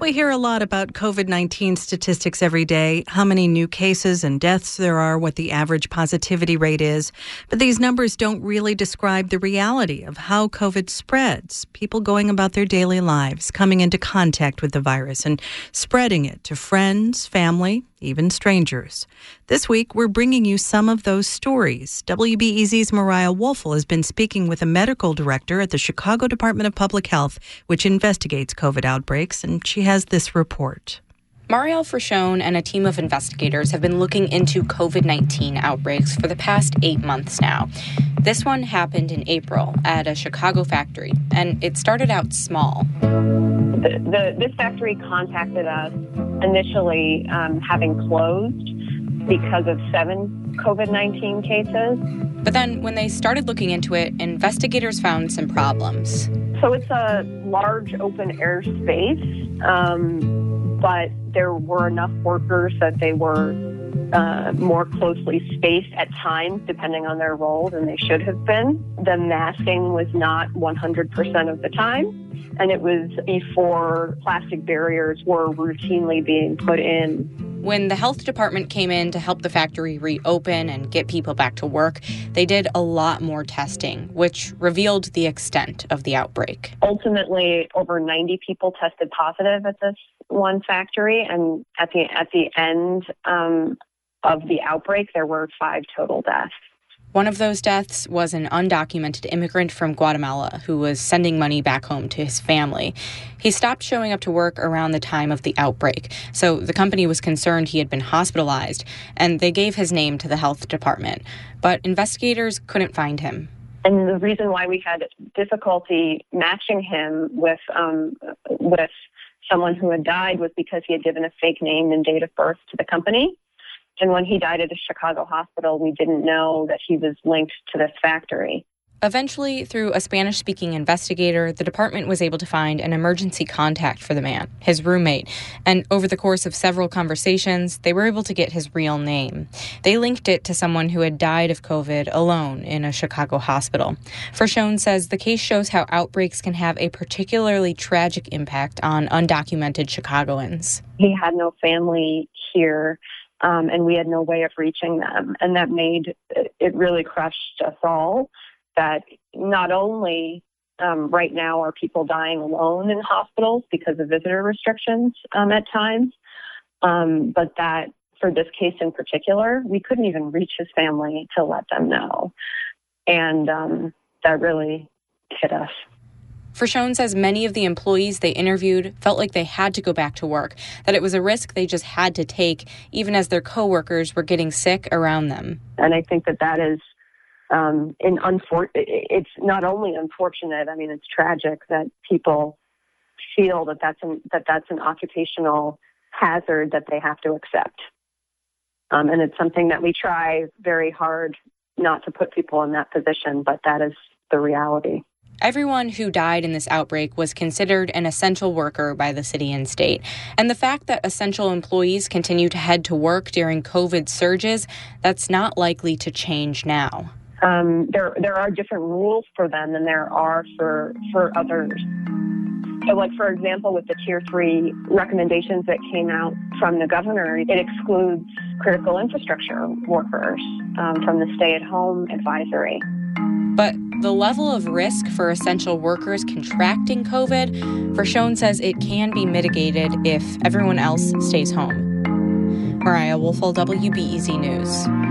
We hear a lot about COVID 19 statistics every day, how many new cases and deaths there are, what the average positivity rate is. But these numbers don't really describe the reality of how COVID spreads. People going about their daily lives, coming into contact with the virus, and spreading it to friends, family, even strangers. This week, we're bringing you some of those stories. WBEZ's Mariah Woelfel has been speaking with a medical director at the Chicago Department of Public Health, which investigates COVID outbreaks, and she has this report. Marielle Fricchione and a team of investigators have been looking into COVID 19 outbreaks for the past eight months now. This one happened in April at a Chicago factory, and it started out small. The, the, this factory contacted us initially um, having closed because of seven COVID 19 cases. But then when they started looking into it, investigators found some problems. So it's a large open air space, um, but there were enough workers that they were uh, more closely spaced at times, depending on their role, than they should have been. The masking was not 100% of the time and it was before plastic barriers were routinely being put in. When the health department came in to help the factory reopen and get people back to work, they did a lot more testing, which revealed the extent of the outbreak. Ultimately, over 90 people tested positive at this one factory, and at the at the end um, of the outbreak, there were five total deaths. One of those deaths was an undocumented immigrant from Guatemala who was sending money back home to his family. He stopped showing up to work around the time of the outbreak, so the company was concerned he had been hospitalized, and they gave his name to the health department. But investigators couldn't find him. And the reason why we had difficulty matching him with um, with someone who had died was because he had given a fake name and date of birth to the company. And when he died at a Chicago hospital, we didn't know that he was linked to this factory. Eventually, through a Spanish speaking investigator, the department was able to find an emergency contact for the man, his roommate, and over the course of several conversations, they were able to get his real name. They linked it to someone who had died of COVID alone in a Chicago hospital. Fricchione says the case shows how outbreaks can have a particularly tragic impact on undocumented Chicagoans. He had no family here um, and we had no way of reaching them. And that made it really crushed us all that not only um, right now are people dying alone in hospitals because of visitor restrictions um, at times, um, but that for this case in particular, we couldn't even reach his family to let them know. And um, that really hit us. Fricchione says many of the employees they interviewed felt like they had to go back to work, that it was a risk they just had to take, even as their coworkers were getting sick around them. And I think that that is um, in unfor- it's not only unfortunate. I mean, it's tragic that people feel that that's an, that that's an occupational hazard that they have to accept. Um, and it's something that we try very hard not to put people in that position, but that is the reality. Everyone who died in this outbreak was considered an essential worker by the city and state. And the fact that essential employees continue to head to work during COVID surges, that's not likely to change now. Um, there, there are different rules for them than there are for, for others. So, like, for example, with the tier three recommendations that came out from the governor, it excludes critical infrastructure workers um, from the stay at home advisory. But the level of risk for essential workers contracting COVID, Fricchione says it can be mitigated if everyone else stays home. Mariah Woelfel, WBEZ News.